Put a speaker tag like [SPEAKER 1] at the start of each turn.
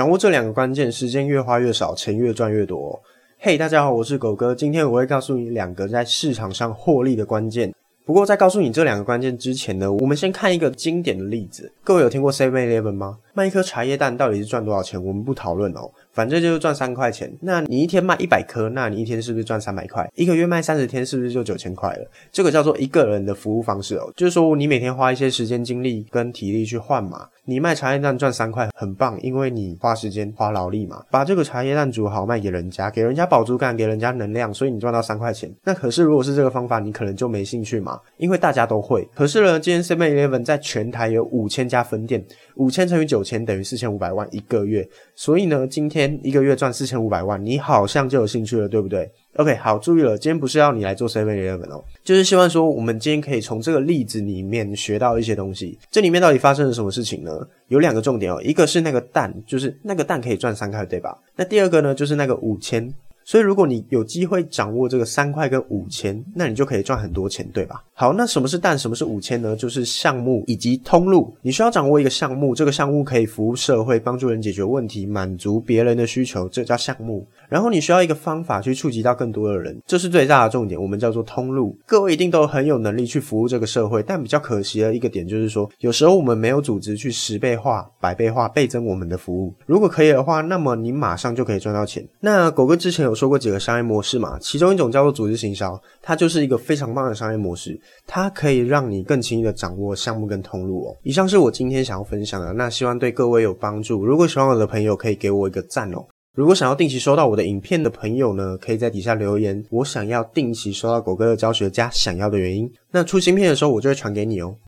[SPEAKER 1] 掌握这两个关键，时间越花越少，钱越赚越多。嘿，大家好，我是狗哥，今天我会告诉你两个在市场上获利的关键。不过在告诉你这两个关键之前呢，我们先看一个经典的例子。各位有听过 Seven Eleven 吗？卖一颗茶叶蛋到底是赚多少钱？我们不讨论哦。反正就是赚三块钱。那你一天卖一百颗，那你一天是不是赚三百块？一个月卖三十天，是不是就九千块了？这个叫做一个人的服务方式哦，就是说你每天花一些时间、精力跟体力去换嘛。你卖茶叶蛋赚三块，很棒，因为你花时间、花劳力嘛，把这个茶叶蛋煮好卖给人家，给人家饱足感，给人家能量，所以你赚到三块钱。那可是如果是这个方法，你可能就没兴趣嘛，因为大家都会。可是呢，今天 Seven Eleven 在全台有五千家分店，五千乘以九千等于四千五百万一个月，所以呢，今天一个月赚。四千五百万，你好像就有兴趣了，对不对？OK，好，注意了，今天不是要你来做 Seven Eleven 哦，就是希望说我们今天可以从这个例子里面学到一些东西。这里面到底发生了什么事情呢？有两个重点哦，一个是那个蛋，就是那个蛋可以赚三块，对吧？那第二个呢，就是那个五千。所以，如果你有机会掌握这个三块跟五千，那你就可以赚很多钱，对吧？好，那什么是蛋，什么是五千呢？就是项目以及通路。你需要掌握一个项目，这个项目可以服务社会，帮助人解决问题，满足别人的需求，这叫项目。然后你需要一个方法去触及到更多的人，这是最大的重点，我们叫做通路。各位一定都很有能力去服务这个社会，但比较可惜的一个点就是说，有时候我们没有组织去十倍化、百倍化、倍增我们的服务。如果可以的话，那么你马上就可以赚到钱。那狗哥之前有说过几个商业模式嘛，其中一种叫做组织行销，它就是一个非常棒的商业模式，它可以让你更轻易的掌握项目跟通路哦。以上是我今天想要分享的，那希望对各位有帮助。如果喜欢我的朋友，可以给我一个赞哦。如果想要定期收到我的影片的朋友呢，可以在底下留言，我想要定期收到狗哥的教学加想要的原因，那出新片的时候我就会传给你哦。